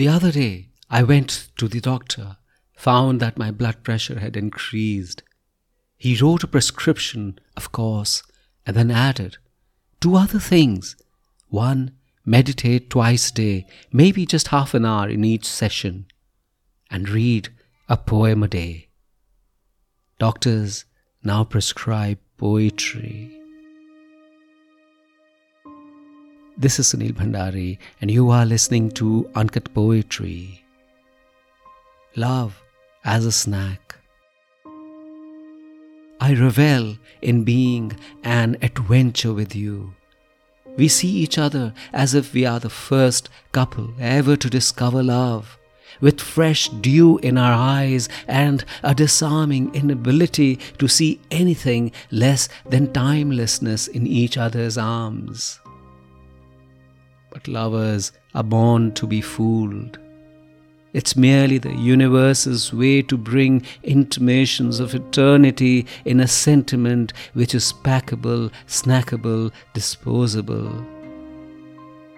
The other day, I went to the doctor, found that my blood pressure had increased. He wrote a prescription, of course, and then added two other things. One, meditate twice a day, maybe just half an hour in each session, and read a poem a day. Doctors now prescribe poetry. This is Sunil Bhandari, and you are listening to Uncut Poetry. Love as a snack. I revel in being an adventure with you. We see each other as if we are the first couple ever to discover love, with fresh dew in our eyes and a disarming inability to see anything less than timelessness in each other's arms. But lovers are born to be fooled. It's merely the universe's way to bring intimations of eternity in a sentiment which is packable, snackable, disposable.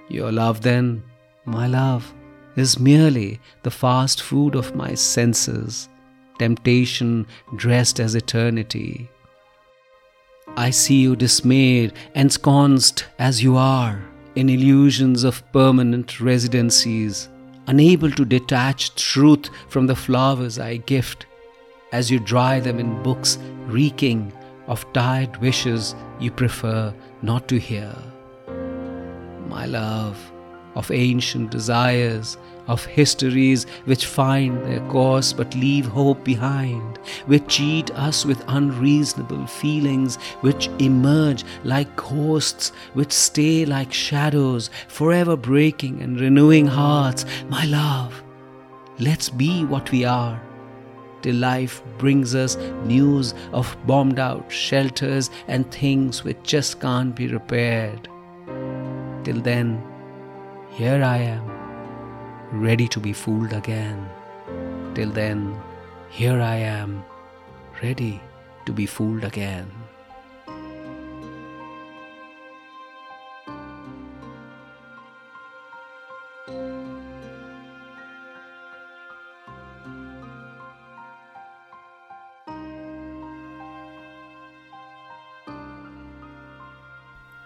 Your love, then, my love, is merely the fast food of my senses, temptation dressed as eternity. I see you dismayed, ensconced as you are in illusions of permanent residencies, unable to detach truth from the flowers I gift, as you dry them in books reeking of tired wishes you prefer not to hear. My love, of ancient desires, of histories which find their course but leave hope behind, which cheat us with unreasonable feelings, which emerge like ghosts, which stay like shadows, forever breaking and renewing hearts. My love, let's be what we are. Till life brings us news of bombed out shelters and things which just can't be repaired. Till then, here I am, ready to be fooled again. Till then, here I am, ready to be fooled again.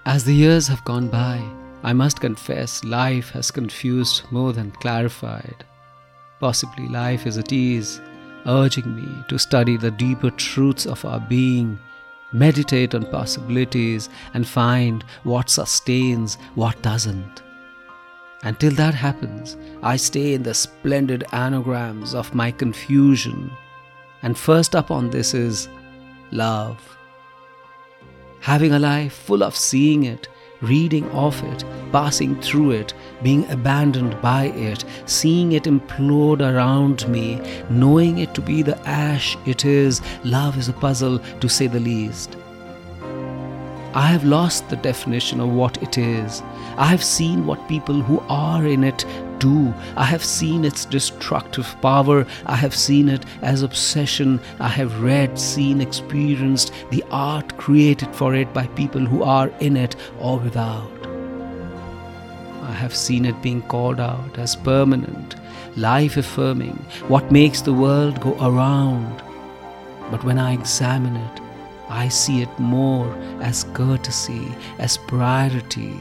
As the years have gone by, I must confess, life has confused more than clarified. Possibly life is at ease, urging me to study the deeper truths of our being, meditate on possibilities, and find what sustains, what doesn't. Until that happens, I stay in the splendid anagrams of my confusion. And first up on this is love. Having a life full of seeing it, reading of it, passing through it, being abandoned by it, seeing it implode around me, knowing it to be the ash it is, love is a puzzle to say the least. I have lost the definition of what it is. I have seen what people who are in it do. I have seen its destructive power. I have seen it as obsession. I have read, seen, experienced the art created for it by people who are in it or without. I have seen it being called out as permanent, life affirming, what makes the world go around. But when I examine it, I see it more as courtesy, as priority,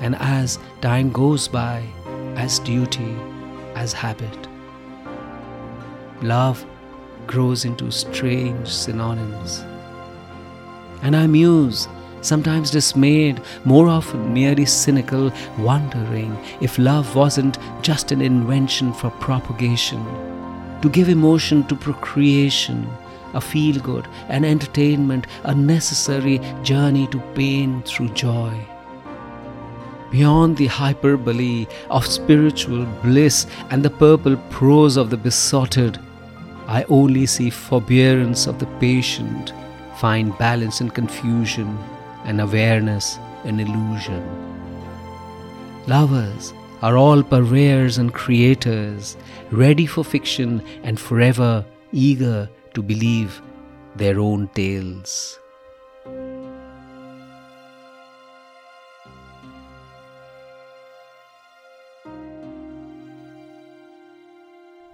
and as time goes by, as duty, as habit. Love grows into strange synonyms. And I muse, sometimes dismayed, more often merely cynical, wondering if love wasn't just an invention for propagation, to give emotion to procreation a feel good, an entertainment, a necessary journey to pain through joy. Beyond the hyperbole of spiritual bliss and the purple prose of the besotted, I only see forbearance of the patient, find balance in confusion, and awareness in illusion. Lovers are all purveyors and creators, ready for fiction and forever eager to believe their own tales.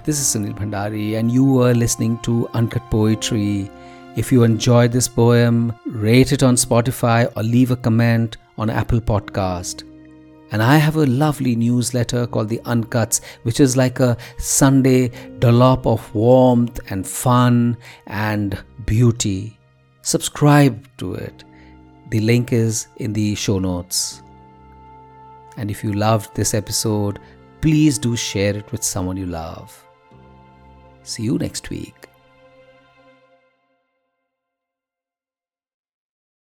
This is Sunil Bhandari, and you are listening to Uncut Poetry. If you enjoyed this poem, rate it on Spotify or leave a comment on Apple Podcast. And I have a lovely newsletter called The Uncuts, which is like a Sunday dollop of warmth and fun and beauty. Subscribe to it. The link is in the show notes. And if you loved this episode, please do share it with someone you love. See you next week.